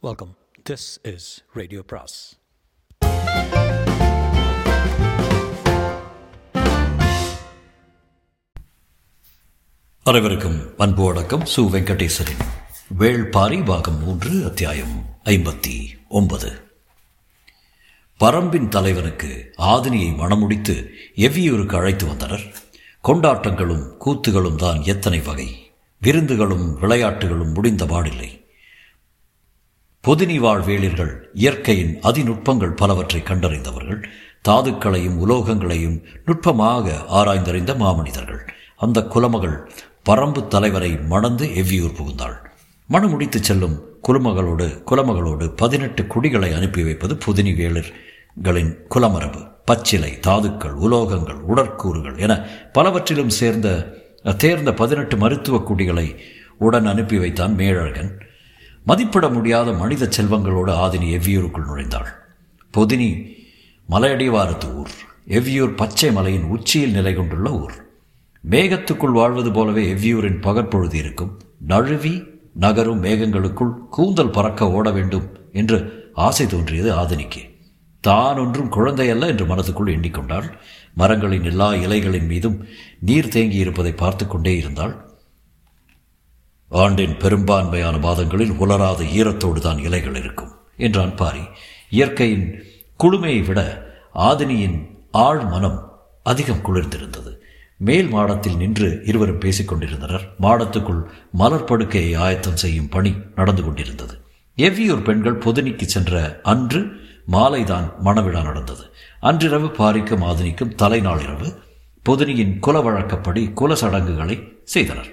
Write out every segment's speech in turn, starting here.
Welcome this is radio பிராஸ் அனைவருக்கும் அன்பு வணக்கம். சு வெங்கடேசரின் வேள்பாரி பாகம் மூன்று அத்தியாயம் ஐம்பத்தி ஒன்பது. பரம்பின் தலைவனுக்கு ஆதினியை மணமுடித்து எவ்வியூருக்கு அழைத்து வந்தனர். கொண்டாட்டங்களும் கூத்துகளும் தான் எத்தனை வகை. விருந்துகளும் விளையாட்டுகளும் முடிந்த பாடில்லை. பொதினி வாழ் வேளிர்கள் இயற்கையின் அதிநுட்பங்கள் பலவற்றை கண்டறிந்தவர்கள் தாதுக்களையும் உலோகங்களையும் நுட்பமாக ஆராய்ந்தறிந்த மாமனிதர்கள். அந்த குலமகள் பரம்பு தலைவரை மணந்து எவ்வியூர் புகுந்தாள். மணம் முடித்துச் செல்லும் குலமகளோடு குலமகளோடு பதினெட்டு குடிகளை அனுப்பி வைப்பது புதினி வேளர்களின் குலமரபு. பச்சிலை தாதுக்கள் உலோகங்கள் உடற்கூறுகள் என பலவற்றிலும் சேர்ந்த தேர்ந்த பதினெட்டு மருத்துவ குடிகளை உடன் அனுப்பி வைத்தான் மேழழகன். மதிப்பிட முடியாத மனித செல்வங்களோடு ஆதினி எவ்வியூருக்குள் நுழைந்தாள். பொதினி மலையடிவாரத்து ஊர் எவ்வியூர் பச்சை மலையின் உச்சியில் நிலை கொண்டுள்ள ஊர். மேகத்துக்குள் வாழ்வது போலவே எவ்வியூரின் பகற்பொழுது இருக்கும். நழுவி நகரும் மேகங்களுக்குள் கூந்தல் பறக்க ஓட வேண்டும் என்று ஆசை தோன்றியது ஆதினிக்கு. தான் ஒன்றும் குழந்தையல்ல என்று மனதுக்குள் எண்ணிக்கொண்டாள். மரங்களின் எல்லா இலைகளின் மீதும் நீர் தேங்கி இருப்பதை பார்த்து கொண்டே இருந்தாள். ஆண்டின் பெரும்பான்மையான மாதங்களில் உலராத ஈரத்தோடு தான் இலைகள் இருக்கும் என்றான் பாரி. இயற்கையின் குளுமையை விட ஆதினியின் ஆழ் மனம் அதிகம் குளிர்ந்திருந்தது. மேல் மாடத்தில் நின்று இருவரும் பேசிக் கொண்டிருந்தனர். மாடத்துக்குள் மலர் படுக்கையை ஆயத்தம் செய்யும் பணி நடந்து கொண்டிருந்தது. எவ்வியூர் பெண்கள் பொதுனிக்கு சென்ற அன்று மாலைதான் மணவிழா நடந்தது. அன்றிரவு பாரிக்கும் ஆதினிக்கும் தலைநாள் இரவு. பொதுனியின் குல வழக்கப்படி குல சடங்குகளை செய்தனர்.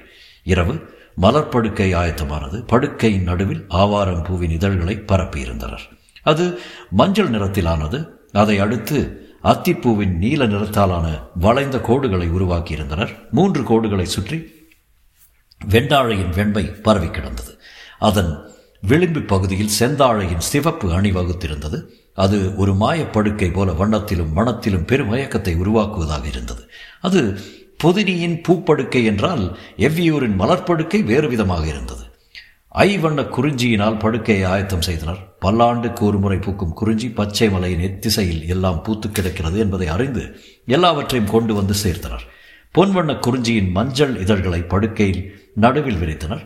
இரவு மலர் படுக்கை ஆயத்தமானது. படுக்கையின் நடுவில் ஆவாரம் பூவின் இதழ்களை பரப்பியிருந்தனர். அது மஞ்சள் நிறத்திலானது. அதை அடுத்து அத்திப்பூவின் நீல நிறத்தாலான வளைந்த கோடுகளை உருவாக்கியிருந்தனர். மூன்று கோடுகளை சுற்றி வெண்டாழையின் வெண்மை பரவி கிடந்தது. அதன் விளிம்பு பகுதியில் செந்தாழையின் சிவப்பு அணி வகுத்திருந்தது. அது ஒரு மாயப்படுக்கை போல வண்ணத்திலும் மனத்திலும் பெருமயக்கத்தை உருவாக்குவதாக இருந்தது. அது பொதினியின் பூப்படுக்கை என்றால் எவ்வியூரின் மலர்ப்படுக்கை வேறு விதமாக இருந்தது. ஐவண்ண குறிஞ்சியினால் படுக்கையை ஆயத்தம் செய்தனர். பல்லாண்டுக்கு ஒரு முறை பூக்கும் குறிஞ்சி பச்சை மலையின் எத்திசையில் எல்லாம் பூத்து கிடக்கிறது என்பதை அறிந்து எல்லாவற்றையும் கொண்டு வந்து சேர்த்தனர். பொன்வண்ண குறிஞ்சியின் மஞ்சள் இதழ்களை படுக்கையில் நடுவில் விரித்தனர்.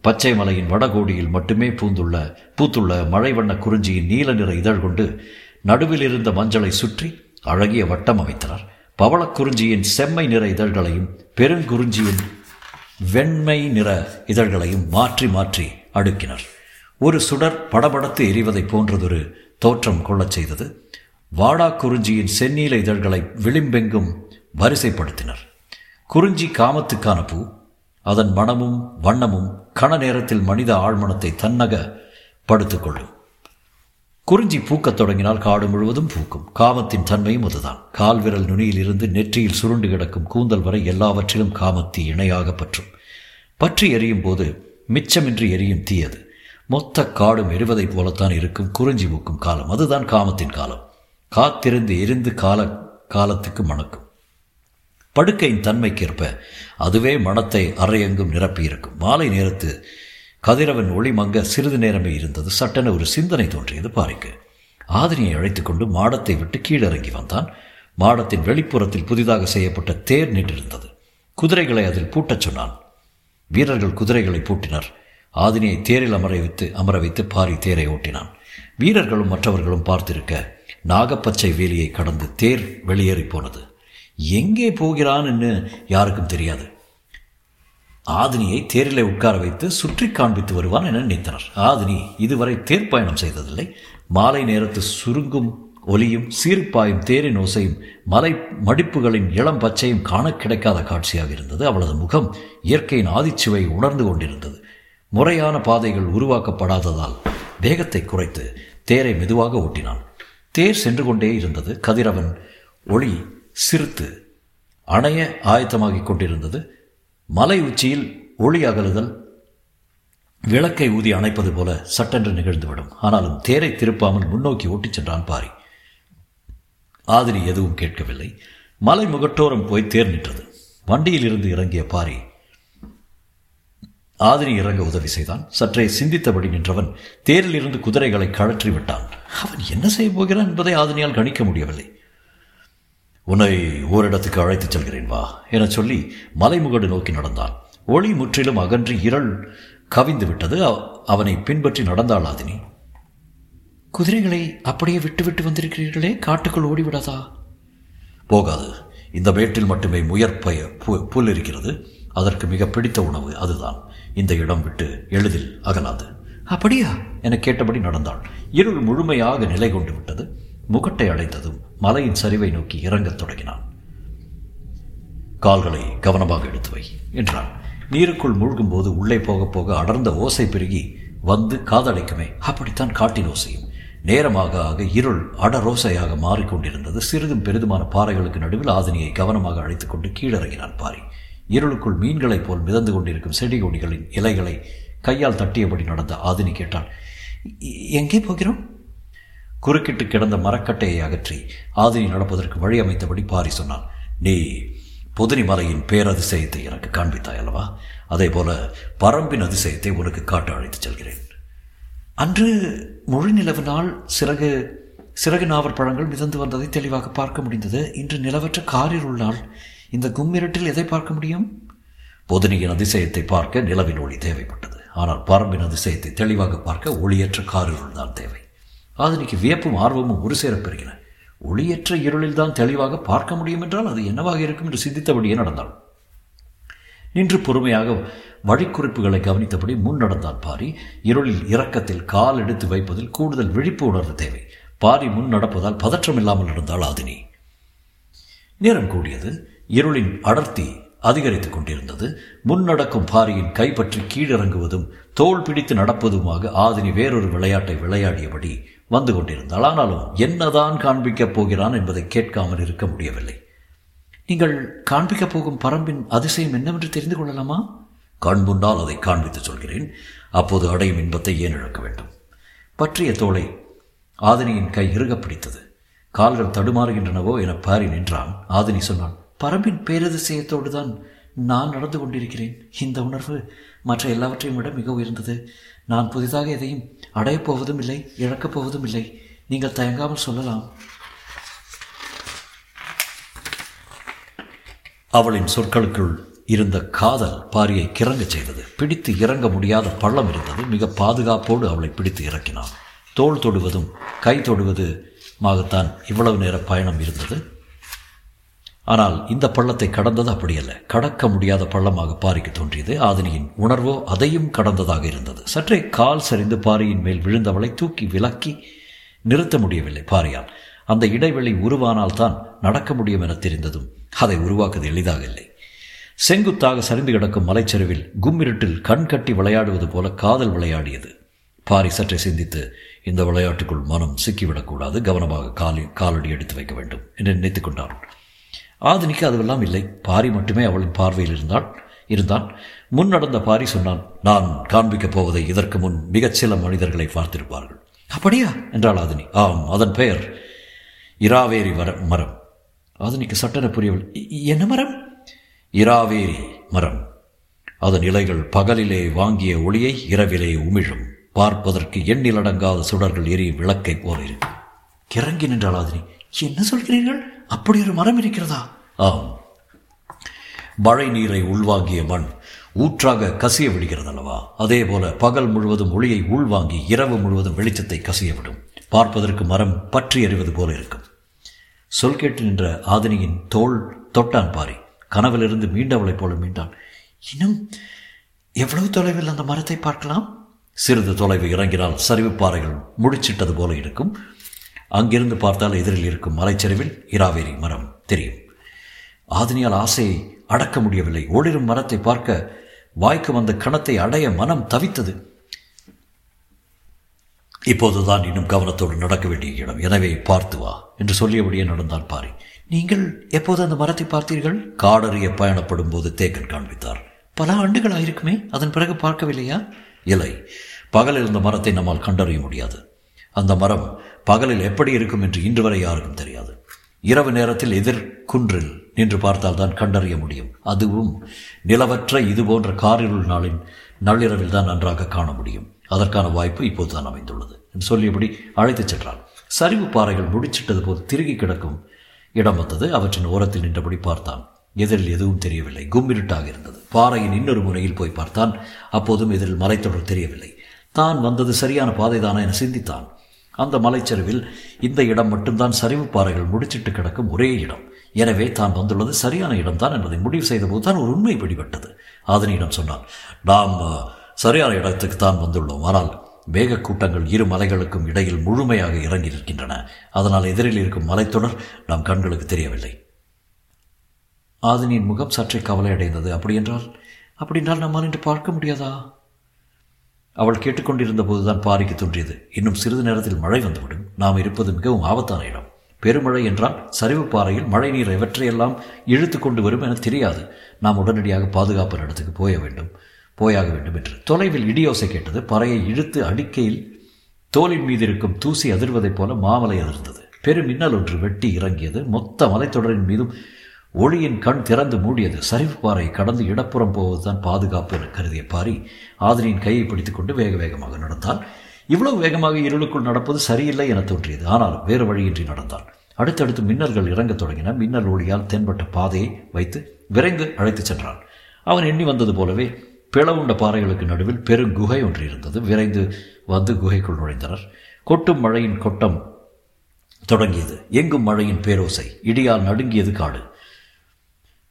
பச்சை மலையின் வடகோடியில் மட்டுமே பூந்துள்ள பூத்துள்ள மழை வண்ண குறிஞ்சியின் நீல நிற இதழ் கொண்டு நடுவில் இருந்த மஞ்சளை சுற்றி அழகிய வட்டம் அமைத்தனர். பவளக்குறிஞ்சியின் செம்மை நிற இதழ்களையும் பெருங்குறிஞ்சியின் வெண்மை நிற இதழ்களையும் மாற்றி மாற்றி அடுக்கினர். ஒரு சுடர் படபடத்து எரிவதை போன்றதொரு தோற்றம் கொள்ளச் செய்தது. வாடா குறிஞ்சியின் செந்நீல இதழ்களை விளிம்பெங்கும் வரிசைப்படுத்தினர். குறிஞ்சி காமத்துக்கான பூ அதன் மனமும் வண்ணமும் கண நேரத்தில் மனித ஆழ்மனத்தை தன்னக படுத்துக்கொள்ளும் குறிஞ்சி பூக்கத் தொடங்கினால் காடு முழுவதும் பூக்கும். காமத்தின் தன்மையும் அதுதான். கால்விரல் நுனியில் இருந்து நெற்றியில் சுருண்டு கிடக்கும் கூந்தல் வரை எல்லாவற்றிலும் காமத்தி இணையாக பற்றும். பற்றி எரியும் போது மிச்சமின்றி எரியும் தீயது மொத்த காடும் எரிவதைப் போலத்தான் இருக்கும் குறிஞ்சி பூக்கும் காலம். அதுதான் காமத்தின் காலம். காத்திருந்து எரிந்து கால காலத்துக்கு மணக்கும். படுக்கையின் தன்மைக்கேற்ப அதுவே மனத்தை அரையெங்கும் நிரப்பியிருக்கும். மாலை நேரத்து கதிரவன் ஒளி மங்க சிறிது நேரமே இருந்தது. சட்டென ஒரு சிந்தனை தோன்றியது. பாரிக்கு ஆதினியை அழைத்து கொண்டு மாடத்தை விட்டு கீழிறங்கி வந்தான். மாடத்தின் வெளிப்புறத்தில் புதிதாக செய்யப்பட்ட தேர் நின்றிருந்தது. குதிரைகளை அதில் பூட்டச் சொன்னான். வீரர்கள் குதிரைகளை பூட்டினர். ஆதினியை தேரில் அமர வைத்து அமர வைத்து பாரி தேரை ஓட்டினான். வீரர்களும் மற்றவர்களும் பார்த்திருக்க நாகப்பச்சை வேலியை கடந்து தேர் வெளியேறி போனது. எங்கே போகிறான்னு யாருக்கும் தெரியாது. ஆதினியை தேரிலே உட்கார வைத்து சுற்றி காண்பித்து வருவான் என நினைத்தனர். ஆதினி இதுவரை தேர் பயணம் செய்ததில்லை. மாலை நேரத்து சுருங்கும் ஒலியும் சீர்ப்பாயும் தேரின் ஓசையும் மலை மடிப்புகளின் இளம் பச்சையும் காண கிடைக்காத காட்சியாக இருந்தது. அவளது முகம் இயற்கையின் ஆதிச்சுவை உணர்ந்து கொண்டிருந்தது. முறையான பாதைகள் உருவாக்கப்படாததால் வேகத்தை குறைத்து தேரை மெதுவாக ஓட்டினான். தேர் சென்று கொண்டே இருந்தது. கதிரவன் ஒளி சிறுத்து அணைய ஆயத்தமாகிக் கொண்டிருந்தது. மலை உச்சியில் ஒளி அகலுதல் விளக்கை ஊதி அணைப்பது போல சட்டென்று நிகழ்ந்துவிடும். ஆனாலும் தேரை திருப்பாமல் முன்னோக்கி ஓட்டிச் சென்றான் பாரி. ஆதிரி எதுவும் கேட்கவில்லை. மலை முகட்டோரம் போய் தேர் நின்றது. வண்டியில் இருந்து இறங்கிய பாரி ஆதிரி இறங்க உதவி செய்தான். சற்றே சிந்தித்தபடி நின்றவன் தேரில் இருந்து குதிரைகளை கழற்றி விட்டான். அவன் என்ன செய்ய போகிறான் என்பதை ஆதினியால் கணிக்க முடியவில்லை. உன்னை ஓரிடத்துக்கு அழைத்துச் செல்கிறேன் வா என சொல்லி மலைமுகடு நோக்கி நடந்தான். ஒளி முற்றிலும் அகன்று இருள் கவிந்து விட்டது அவனை பின்பற்றி நடந்தாள் ஆதினி குதிரைகளை அப்படியே விட்டுவிட்டு வந்திருக்கிறீர்களே காட்டுக்குள் ஓடிவிடாதா? போகாது. இந்த மேட்டில் மட்டுமே முயற்பய புல் இருக்கிறது அதற்கு மிக பிடித்த உணவு அதுதான். இந்த இடம் விட்டு எளிதில் அகலாது. அப்படியா? என கேட்டபடி நடந்தாள் இருள் முழுமையாக நிலை கொண்டு விட்டது. முகட்டை அடைந்ததும் மலையின் சரிவை நோக்கி இறங்கத் தொடங்கினான். கால்களை கவனமாக எடுத்து வை என்றான். நீருக்குள் மூழ்கும் போது உள்ளே போக போக அடர்ந்த ஓசை பெருகி வந்து காதடைக்குமே அப்படித்தான் காட்டின் ஓசையும். நேரமாக ஆக இருள் அடரோசையாக மாறிக்கொண்டிருந்தது. சிறிதும் பெரிதுமான பாறைகளுக்கு நடுவில் ஆதினியை கவனமாக அழைத்துக் கொண்டு கீழிறங்கினான் பாரி. இருளுக்குள் மீன்களைப் போல் மிதந்து கொண்டிருக்கும் செடி கொடிகளின் இலைகளை கையால் தட்டியபடி நடந்த ஆதினி கேட்டான் எங்கே போகிறோம்? குறுக்கிட்டு கிடந்த மரக்கட்டையை அகற்றி ஆதினி நடப்பதற்கு வழி அமைத்தபடி பாரி சொன்னான் நீ புதினி மலையின் பேரதிசயத்தை எனக்கு காண்பித்தாய் அல்லவா? அதே போல பரம்பின் அதிசயத்தை உனக்கு காட்ட அழைத்துச் செல்கிறேன். அன்று முழு நிலவு நாள் சிறகு சிறகு நாவற் பழங்கள் மிதந்து வந்ததை தெளிவாக பார்க்க முடிந்தது. இன்று நிலவற்ற காரில் உள்ளால் இந்த கும்மிரட்டில் எதை பார்க்க முடியும்? பொதினியின் அதிசயத்தை பார்க்க நிலவின் ஒளி தேவைப்பட்டது. ஆனால் பரம்பின் அதிசயத்தை தெளிவாக பார்க்க ஒளியற்ற காரிருள் தான் தேவை. ஆதினிக்கு வியப்பும் ஆர்வமும் ஒரு சேர பெறுகின ஒளியற்ற இருளில் தான் தெளிவாக பார்க்க முடியும் என்றால் அது என்னவாக இருக்கும் என்று சிந்தித்தபடியே நடந்தாள். நின்று பொறுமையாக வழிக்குறிப்புகளை கவனித்தபடி முன் நடந்தான் பாரி. இருளில் இரக்கத்தில் கால் எடுத்து வைப்பதில் கூடுதல் விழிப்பு உணர்வு தேவை. பாரி முன் நடப்பதால் பதற்றம் இல்லாமல் நடந்தாள் ஆதினி. நேரம் கூடியது. இருளின் அடர்த்தி அதிகரித்துக் கொண்டிருந்தது. முன் நடக்கும் பாரியின் கைப்பற்றி கீழிறங்குவதும் தோல் பிடித்து நடப்பதுமாக ஆதினி வேறொரு விளையாட்டை விளையாடியபடி வந்து கொண்டிருந்தாள். ஆனாலும் என்னதான் காண்பிக்கப் போகிறான் என்பதை கேட்காமல் இருக்க முடியவில்லை. நீங்கள் காண்பிக்கப் போகும் பரம்பின் அதிசயம் என்னவென்று தெரிந்து கொள்ளலாமா? கண் முன்னால் அதை காண்பித்து சொல்கிறேன். அப்போது அடையும் இன்பத்தை ஏன் இழக்க வேண்டும்? பற்றிய தோளை ஆதினியின் கை இறுக பிடித்தது. கால்கள் தடுமாறுகின்றனவோ என பாரி நின்றான். ஆதினி சொன்னான் பரம்பின் பேரதிசயத்தோடு தான் நான் நடந்து கொண்டிருக்கிறேன். இந்த உணர்வு மற்ற எல்லாவற்றையும் விட மிக உயர்ந்தது. நான் புதிதாக எதையும் அடையப் போவதும் இல்லை இழக்கப் போவதும் இல்லை. நீங்கள் தயங்காமல் சொல்லலாம். அவளின் சொற்களுக்குள் இருந்த காதல் பாரியை கிறங்கச் செய்தது. பிடித்து இறங்க முடியாத பள்ளம் இருந்தது. மிக பாதுகாப்போடு அவளை பிடித்து இறக்கினான். தோள் தொடுவதும் கை தொடுவதுமாகத்தான் இவ்வளவு நேர பயணம் இருந்தது. ஆனால் இந்த பள்ளத்தை கடந்தது அப்படியல்ல. கடக்க முடியாத பள்ளமாக பாரிக்கு தோன்றியது. ஆதினியின் உணர்வோ அதையும் கடந்ததாக இருந்தது. சற்றே கால் சரிந்து பாரியின் மேல் விழுந்தவளை தூக்கி விலக்கி நிறுத்த முடியவில்லை பாரியால். அந்த இடைவெளி உருவானால் தான் நடக்க முடியும் என தெரிந்ததும் அதை உருவாக்குவது எளிதாக இல்லை. செங்குத்தாக சரிந்து கிடக்கும் மலைச்சரிவில் கும்மிருட்டில் கண் கட்டி விளையாடுவது போல காதல் விளையாடியது. பாரி சற்றே சிந்தித்து இந்த விளையாட்டுக்குள் மனம் சிக்கிவிடக்கூடாது. கவனமாக காலி காலடி எடுத்து வைக்க வேண்டும் என்று நினைத்துக் கொண்டான். ஆதினிக்கு அதுவெல்லாம் இல்லை. பாரி மட்டுமே அவளின் பார்வையில் இருந்தாள் இருந்தான். முன் நடந்த பாரி சொன்னான் நான் காண்பிக்கப் போவதை இதற்கு முன் மிகச் சில மனிதர்களை பார்த்திருப்பார்கள். அப்படியா? என்றாள் ஆதினி. ஆம் அதன் பெயர் இராவேரி வர மரம். ஆதினிக்கு சட்டென புரியவில்லை. என்ன மரம்? இராவேரி மரம். அதன் இலைகள் பகலிலே வாங்கிய ஒளியை இரவிலே உமிழும். பார்ப்பதற்கு எண்ணிலடங்காத சுடர்கள் எரியும் விளக்கை போல இருக்கும் கிறங்கி நின்றாள் ஆதினி. என்ன சொல்கிறீர்கள்? அப்படி ஒரு மரம் இருக்கிறதா? ஆம். மழை நீரை உள்வாங்கிய மண் ஊற்றாக கசிய விடுகிறது அல்லவா அதே போல பகல் முழுவதும் ஒளியை உள்வாங்கி இரவு முழுவதும் வெளிச்சத்தை கசிய விடும் பார்ப்பதற்கு மரம் பற்றி எறிவது போல இருக்கும். சொல் கேட்டு நின்ற ஆதினியின் தோல் தொட்டான் பாரி. கனவிலிருந்து மீண்டவளைப் போல மீண்டான். இன்னும் எவ்வளவு தொலைவில் அந்த மரத்தை பார்க்கலாம்? சிறிது தொலைவு இறங்கினால் சரிவு பாறைகள் முடிச்சிட்டது போல இருக்கும். அங்கிருந்து பார்த்தால் எதிரில் இருக்கும் மலைச்சரிவில் இராவேரி மரம் தெரியும். ஆதினியால் ஆசையை அடக்க முடியவில்லை. ஓடிரும் மரத்தை பார்க்க வாய்க்கு வந்த கணத்தை அடைய மனம் தவித்தது. இப்போதுதான் இன்னும் கவனத்தோடு நடக்க வேண்டிய இடம். எனவே பார்த்து வா என்று சொல்லியபடியே நடந்தான் பாரி. நீங்கள் எப்போது அந்த மரத்தை பார்த்தீர்கள்? காடறிய பயணப்படும் போது தேக்கன் காண்பித்தார். பல ஆண்டுகள் ஆயிருக்குமே அதன் பிறகு பார்க்கவில்லையா? இல்லை. பகலில் இருந்த மரத்தை நம்மால் கண்டறிய முடியாது. அந்த மரம் பகலில் எப்படி இருக்கும் என்று இன்று வரை யாருக்கும் தெரியாது. இரவு நேரத்தில் எதிர் குன்றில் நின்று பார்த்தால் தான் கண்டறிய முடியும். அதுவும் நிலவற்ற இது போன்ற காரிருள் நாளின் நள்ளிரவில் தான் நன்றாக காண முடியும். அதற்கான வாய்ப்பு இப்போது தான் அமைந்துள்ளது. என்று சொல்லியபடி அழைத்துச் சென்றான். சரிவு பாறைகள் முடிச்சிட்டது போது திருகி கிடக்கும் இடம் வந்தது. அவற்றின் ஓரத்தில் நின்றபடி பார்த்தான். எதிரில் எதுவும் தெரியவில்லை. கும்மிருட்டாக இருந்தது. பாறையின் இன்னொரு முனையில் போய் பார்த்தான். அப்போதும் எதிரில் மலைத்தொடர் தெரியவில்லை. தான் வந்தது சரியான பாதைதானா என சிந்தித்தான். அந்த மலைச்சரிவில் இந்த இடம் மட்டும்தான் சரிவு பாறைகள் முடிச்சிட்டு கிடக்கும் ஒரே இடம். எனவே தான் வந்துள்ளது சரியான இடம்தான் என்பதை முடிவு செய்தபோது தான் ஒரு உண்மை பிடிபட்டது. ஆதனியிடம் சொன்னான் நாம் சரியான இடத்துக்கு தான் வந்துள்ளோம். ஆனால் மேகக்கூட்டங்கள் இரு மலைகளுக்கும் இடையில் முழுமையாக இறங்கி நிற்கின்றன. அதனால் எதிரில் இருக்கும் மலைத்தொடர் நம் கண்களுக்கு தெரியவில்லை. ஆதினியின் முகம் சற்றே கவலை அடைந்தது அப்படியென்றால் அப்படின்றால் நம்மால் இன்று பார்க்க முடியாதா? அவள் கேட்டுக்கொண்டிருந்த போதுதான் பாரிக்கு தோன்றியது. இன்னும் சிறிது நேரத்தில் மழை வந்துவிடும். நாம் இருப்பது மிகவும் ஆபத்தான இடம். பெருமழை என்றால் சரிவு பாறையில் மழை நீர் இவற்றையெல்லாம் இழுத்து கொண்டு வரும் என தெரியாது. நாம் உடனடியாக பாதுகாப்பு இடத்துக்கு போய வேண்டும். போயாக வேண்டும் என்று. தொலைவில் இடியோசை கேட்டது. பறையை இழுத்து அடிக்கையில் தோலின் மீது இருக்கும் தூசி அதிர்வதைப் போல மாமலை அதிர்ந்தது. பெரும் மின்னல் ஒன்று வெட்டி இறங்கியது. மொத்த மலைத்தொடரின் மீதும் ஒளியின் கண் திறந்து மூடியது சரிவு பாறை கடந்து இடப்புறம் போவதுதான் பாதுகாப்பு என கருதிய பாரி ஆதிரியின் கையை பிடித்துக்கொண்டு வேக வேகமாக நடந்தான். இவ்வளவு வேகமாக இருளுக்குள் நடப்பது சரியில்லை என தோன்றியது. ஆனால் வேறு வழியின்றி நடந்தான். அடுத்தடுத்து மின்னல்கள் இறங்கத் தொடங்கின. மின்னல் ஒளியால் தென்பட்ட பாதையை வைத்து விரைந்து அழைத்துச் சென்றான். அவன் எண்ணி வந்தது போலவே பிளவுண்ட பாறைகளுக்கு நடுவில் பெரும் குகை ஒன்று இருந்தது. விரைந்து வந்து குகைக்குள் நுழைந்தனர். கொட்டும் மழையின் கொட்டம் தொடங்கியது. எங்கும் மழையின் பேரோசை. இடியால் நடுங்கியது காடு.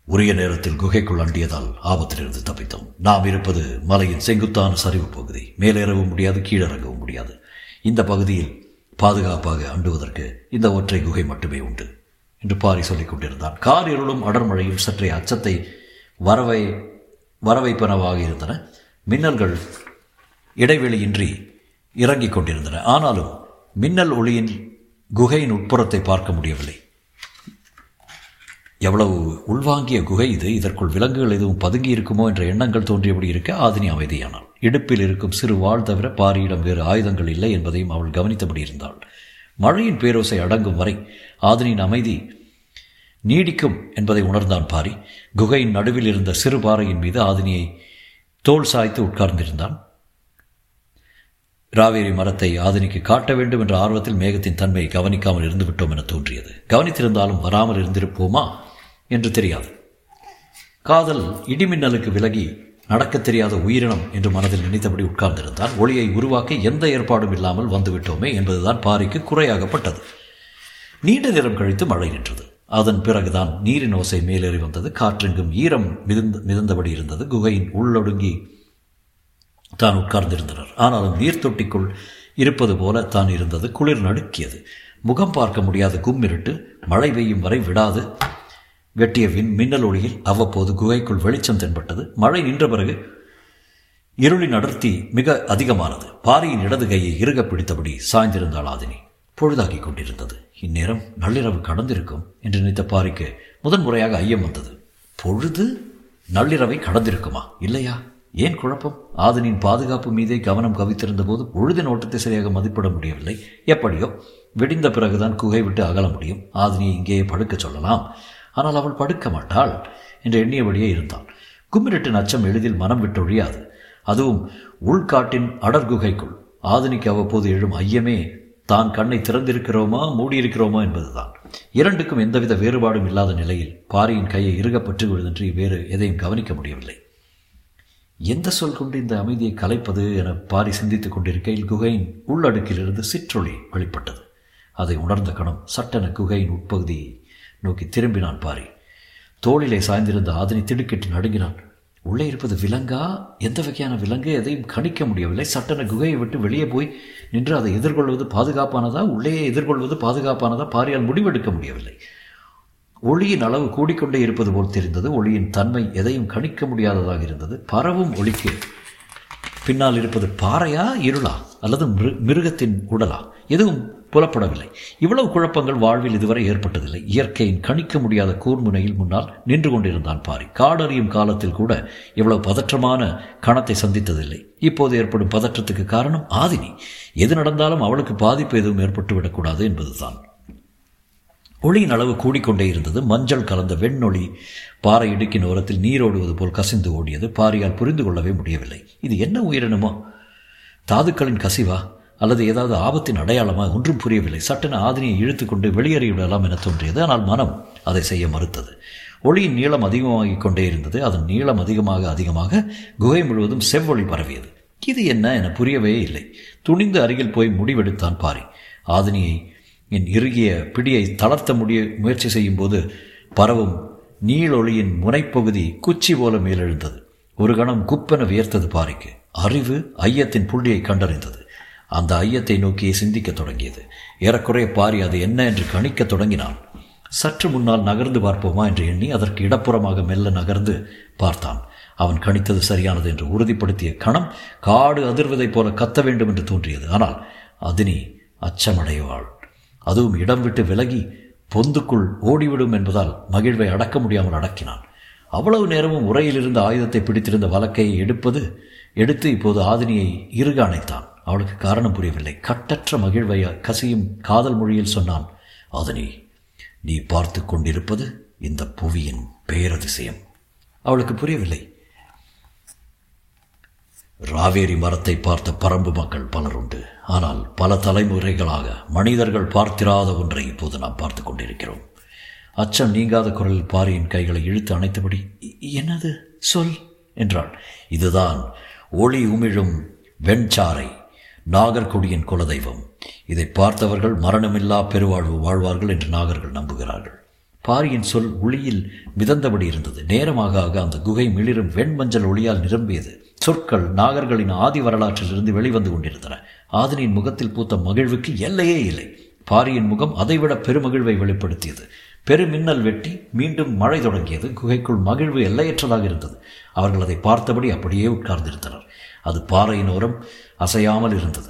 உரிய நேரத்தில் குகைக்குள் அண்டியதால் ஆபத்திலிருந்து தப்பித்தோம். நாம் இருப்பது மலையின் செங்குத்தான சரிவு பகுதி. மேலேறவும் முடியாது கீழிறங்கவும் முடியாது. இந்த பகுதியில் பாதுகாப்பாக அண்டுவதற்கு இந்த ஒற்றை குகை மட்டுமே உண்டு என்று பாரி சொல்லிக் கொண்டிருந்தான். கார் இருளும் அடர்மழையும் சற்றே அச்சத்தை வரவை வரவைப்பனவாக இருந்தன. மின்னல்கள் இடைவெளியின்றி இறங்கிக் கொண்டிருந்தன. ஆனாலும் மின்னல் ஒளியின் குகையின் உட்புறத்தை பார்க்க முடியவில்லை. எவ்வளவு உள்வாங்கிய குகை இது இதற்குள் விலங்குகள் எதுவும் பதுங்கி இருக்குமோ என்ற எண்ணங்கள் தோன்றியபடி இருக்க ஆதினி அமைதியானாள். இடுப்பில் இருக்கும் சிறு வாழ் தவிர பாரியிடம் வேறு ஆயுதங்கள் இல்லை என்பதையும் அவள் கவனித்தபடி இருந்தாள். மழையின் பேரோசை அடங்கும் வரை ஆதினியின் அமைதி நீடிக்கும் என்பதை உணர்ந்தான் பாரி. குகையின் நடுவில் இருந்த சிறு பாறையின் மீது ஆதினியை தோல் சாய்த்து உட்கார்ந்திருந்தான். ராவேரி மரத்தை ஆதினிக்கு காட்ட வேண்டும் என்ற ஆர்வத்தில் மேகத்தின் தன்மையை கவனிக்காமல் இருந்துவிட்டோம் என தோன்றியது. கவனித்திருந்தாலும் வராமல் இருந்திருப்போமா? என்று தெரியாது. காதல் இடிமின்னலுக்கு விலகி நடக்கத் தெரியாத உயிரினம் என்று மனதில் நினைத்தபடி உட்கார்ந்திருந்தான் ஒளியை உருவாக்க எந்த ஏற்பாடும் இல்லாமல் வந்துவிட்டோமே என்பதுதான் பாரிக்கு குறையாகப்பட்டது. நீண்ட நேரம் கழித்து மழை நின்றது. அதன் பிறகுதான் நீரின் ஓசை மேலேறி வந்தது. காற்றெங்கும் ஈரம் மிதந்த மிதந்தபடி இருந்தது. குகையின் உள்ளொடுங்கி தான் உட்கார்ந்திருந்தனர். ஆனாலும் நீர் தொட்டிக்குள் இருப்பது போல தான் இருந்தது. குளிர் நடுக்கியது. முகம் பார்க்க முடியாத கும்மிருட்டு மழை பெய்யும் வரை விடாது. வெட்டிய விண் மின்னல் ஒளியில் அவ்வப்போது குகைக்குள் வெளிச்சம் தென்பட்டது. மழை நின்ற பிறகு இருளின் அடர்த்தி மிக அதிகமானது. பாரியின் இடது கையை இறுக பிடித்தபடி சாய்ந்திருந்தாள் ஆதினி. பொழுதாகி கொண்டிருந்தது. இந்நேரம் நள்ளிரவு கடந்திருக்கும் என்று நினைத்த பாரிக்கு முதன் முறையாக ஐயம் வந்தது. பொழுது? நள்ளிரவை கடந்திருக்குமா? இல்லையா? ஏன் குழப்பம்? ஆதனின் பாதுகாப்பு மீதே கவனம் கவித்திருந்த போது பொழுதின் ஓட்டத்தை சரியாக மதிப்பிட முடியவில்லை. எப்படியோ விடிந்த பிறகுதான் குகை விட்டு அகல முடியும். ஆதினியை இங்கேயே படுக்கச் சொல்லலாம். ஆனால் அவள் படுக்க மாட்டாள் என்று எண்ணியபடியே இருந்தாள். கும்மிரட்டின் அச்சம் எளிதில் மனம் விட்டு ஒழியாது. அதுவும் உள்காட்டின் அடர் குகைக்குள் ஆதினிக்கு அவ்வப்போது எழும் ஐயமே தான் கண்ணை திறந்திருக்கிறோமா மூடியிருக்கிறோமா என்பதுதான். இரண்டுக்கும் எந்தவித வேறுபாடும் இல்லாத நிலையில் பாரியின் கையை இறுகப்பட்டு விடுதன்றி வேறு எதையும் கவனிக்க முடியவில்லை. எந்த சொல் கொண்டு இந்த அமைதியை கலைப்பது என பாரி சிந்தித்துக் கொண்டிருக்கையில் குகையின் உள்ளடுக்கிலிருந்து சிற்றொளி வெளிப்பட்டது. அதை உணர்ந்த கணம் சட்டென குகையின் உட்பகுதியை நோக்கி திரும்பினான் பாரி. தோளிலே சாய்ந்திருந்த ஆதினி திடுக்கிட்டு நடுங்கினான் உள்ளே இருப்பது விலங்கா? எந்த வகையான விலங்கு? எதையும் கணிக்க முடியவில்லை. சட்டன குகையை விட்டு வெளியே போய் நின்று அதை எதிர்கொள்வது பாதுகாப்பானதா? உள்ளேயே எதிர்கொள்வது பாதுகாப்பானதா? பாரியால் முடிவெடுக்க முடியவில்லை. ஒளியின் அளவு கூடிக்கொண்டே இருப்பது போல் தெரிந்தது. ஒளியின் தன்மை எதையும் கணிக்க முடியாததாக இருந்தது. பரவும் ஒளிக்கு பின்னால் இருப்பது பாறையா இருளா? அல்லது மிரு மிருகத்தின் உடலா? எதுவும் புலப்படவில்லை. இவ்வளவு குழப்பங்கள் வாழ்வில் இதுவரை ஏற்பட்டதில்லை. இயற்கையின் கணிக்க முடியாத கூர்முனையில் முன்னால் நின்று கொண்டிருந்தான் பாரி. காடறியும் காலத்தில் கூட இவ்வளவு பதற்றமான கணத்தை சந்தித்ததில்லை. இப்போது ஏற்படும் பதற்றத்துக்கு காரணம் ஆதினி. எது நடந்தாலும் அவளுக்கு பாதிப்பு எதுவும் ஏற்பட்டு விடக்கூடாது என்பதுதான். ஒளியின் அளவு கூடிக்கொண்டே இருந்தது. மஞ்சள் கலந்த வெண்ணொளி பாறை இடுக்கின் ஓரத்தில் நீரோடுவது போல் கசிந்து ஓடியது. பாரியால் புரிந்து கொள்ளவே முடியவில்லை. இது என்ன உயிரினமோ? தாதுக்களின் கசிவா? அல்லது ஏதாவது ஆபத்தின் அடையாளமா ஒன்றும் புரியவில்லை. சட்டென ஆதினியை இழுத்துக்கொண்டு வெளியேறிவிடலாம் என தோன்றியது. ஆனால் மனம் அதை செய்ய மறுத்தது. ஒளியின் நீளம் அதிகமாகிக் கொண்டே இருந்தது. அதன் நீளம் அதிகமாக அதிகமாக குகை முழுவதும் செவ்வொளி பரவியது. இது என்ன என புரியவே இல்லை. துணிந்து அருகில் போய் முடிவெடுத்தான் பாரி. ஆதினியை என் இறுகிய பிடியை தளர்த்த முடிய முயற்சி செய்யும் போது பரவும் நீளொளியின் முனைப்பகுதி குச்சி போல மேலெழுந்தது. ஒரு கணம் குப்பென வியர்த்தது பாரிக்கு. அறிவு ஐயத்தின் புள்ளியை கண்டறிந்தது. அந்த ஐயத்தை நோக்கியே சிந்திக்கத் தொடங்கியது. ஏறக்குறைய பாரி அது என்ன என்று கணிக்கத் தொடங்கினான். சற்று முன்னால் நகர்ந்து பார்ப்போமா என்று எண்ணி அதற்கு இடப்புறமாக மெல்ல நகர்ந்து பார்த்தான். அவன் கணித்தது சரியானது என்று உறுதிப்படுத்திய கணம் காடு அதிர்வதைப் போல கத்த வேண்டும் என்று தோன்றியது. ஆனால் அதினி அச்சமடைவாள். அதுவும் இடம் விட்டு விலகி பொந்துக்குள் ஓடிவிடும் என்பதால் மகிழ்வை அடக்க முடியாமல் அடக்கினான். அவ்வளவு நேரமும் உரையிலிருந்து ஆயுதத்தை பிடித்திருந்த வழக்கையை எடுப்பது எடுத்து இப்போது ஆதினியை இருக அணைத்தான். அவளுக்கு காரணம் புரியவில்லை. கட்டற்ற மகிழ்வை கசியும் காதல் மொழியில் சொன்னான் அதனி நீ பார்த்து கொண்டிருப்பது இந்த புவியின் பேரதிசயம். அவளுக்கு புரியவில்லை. ராவேரி மரத்தை பார்த்த பரம்பு மக்கள் பலர் உண்டு. ஆனால் பல தலைமுறைகளாக மனிதர்கள் பார்த்திராத ஒன்றை இப்போது நாம் பார்த்து கொண்டிருக்கிறோம். அச்சம் நீங்காத குரலில் பாரியின் கைகளை இழுத்து அணைத்தபடி என்னது? சொல் என்றாள். இதுதான் ஒளி உமிழும் வெண்சாரை நாகர்கொடியின் குலதெய்வம். இதை பார்த்தவர்கள் மரணமில்லா பெருவாழ்வு வாழ்வார்கள் என்று நாகர்கள் நம்புகிறார்கள். பாரியின் சொல் ஒளியில் மிதந்தபடி இருந்தது. நேரமாக ஆக அந்த குகை மிளிரும் வெண்மஞ்சள் ஒளியால் நிரம்பியது. சொற்கள் நாகர்களின் ஆதி வரலாற்றிலிருந்து வெளிவந்து கொண்டிருந்தன. ஆதினியின் முகத்தில் பூத்த மகிழ்வுக்கு எல்லையே இல்லை. பாரியின் முகம் அதைவிட பெருமகிழ்வை வெளிப்படுத்தியது. பெருமின்னல் வெட்டி மீண்டும் மழை தொடங்கியது. குகைக்குள் மகிழ்வு எல்லையற்றதாக இருந்தது. அவர்கள் அதை பார்த்தபடி அப்படியே உட்கார்ந்திருந்தனர். அது பாறையின் ஓரம் அசையாமல் இருந்தது.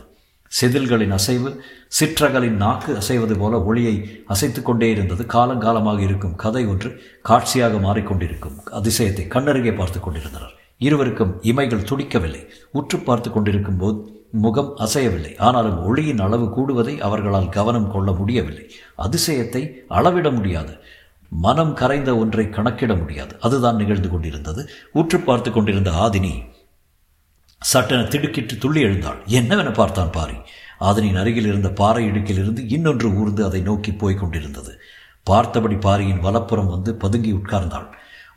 செதில்களின் அசைவு சிற்றகளின் நாக்கு அசைவது போல ஒளியை அசைத்து கொண்டே இருந்தது. காலங்காலமாக இருக்கும் கதை ஒன்று காட்சியாக மாறிக்கொண்டிருக்கும். அதிசயத்தை கண்ணருகே பார்த்து கொண்டிருந்தனர். இருவருக்கும் இமைகள் துடிக்கவில்லை. உற்று பார்த்து கொண்டிருக்கும் போது முகம் அசையவில்லை. ஆனாலும் ஒளியின் அளவு கூடுவதை அவர்களால் கவனம் கொள்ள முடியவில்லை. அதிசயத்தை அளவிட முடியாது. மனம் கரைந்த ஒன்றை கணக்கிட முடியாது. அதுதான் நிகழ்ந்து கொண்டிருந்தது. உற்று பார்த்து கொண்டிருந்த ஆதினி சட்டென திடுக்கிட்டு துள்ளி எழுந்தாள். என்னவென பார்த்தான் பாரி? ஆதனின் அருகில் இருந்த பாறை இடுக்கிலிருந்து இன்னொன்று ஊர்ந்து அதை நோக்கி போய்க் கொண்டிருந்தது. பார்த்தபடி பாரியின் வலப்புறம் வந்து பதுங்கி உட்கார்ந்தாள்.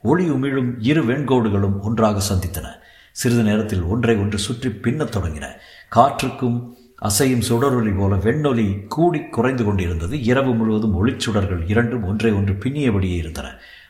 ஒளி உமிழும் இரு வெண்கோடுகளும் ஒன்றாக சந்தித்தன. சிறிது நேரத்தில் ஒன்றை ஒன்று சுற்றி பின்னத் தொடங்கின. காற்றுக்கும் அசையும் சுடரொலி போல வெண்ணொலி கூடி குறைந்து கொண்டிருந்தது. இரவு முழுவதும் ஒளிச்சுடர்கள் இரண்டும் ஒன்றை ஒன்று பின்னியபடியே இருந்தன.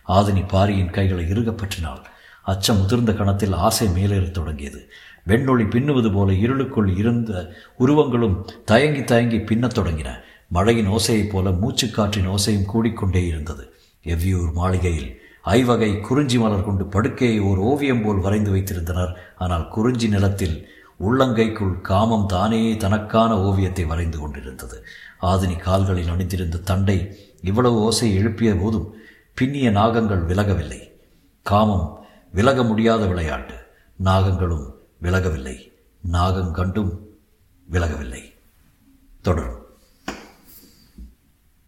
ஆதினி பாரியின் கைகளை இறுகப்பற்றினாள் அச்சம் முதிர்ந்த கணத்தில் ஆசை மேலேறத் தொடங்கியது. வெண்ணொளி பின்னுவது போல இருளுக்குள் இருந்த உருவங்களும் தயங்கி தயங்கி பின்னத் தொடங்கின. மழையின் ஓசையைப் போல மூச்சுக்காற்றின் ஓசையும் கூடிக்கொண்டே இருந்தது. எவ்வியூர் மாளிகையில் ஐவகை குறிஞ்சி மலர் கொண்டு படுக்கையை ஓர் ஓவியம் போல் வரைந்து வைத்திருந்தனர். ஆனால் குறிஞ்சி நிலத்தில் உள்ளங்கைக்குள் காமம் தானே தனக்கான ஓவியத்தை வரைந்து கொண்டிருந்தது. ஆதினி கால்களில் அணிந்திருந்த தண்டை இவ்வளவு ஓசை எழுப்பிய போதும் பின்னிய நாகங்கள் விலகவில்லை. காமம் விலக முடியாத விளையாட்டு. நாகங்களும் விலகவில்லை. நாகம் கண்டும் விலகவில்லை. தொடரும்.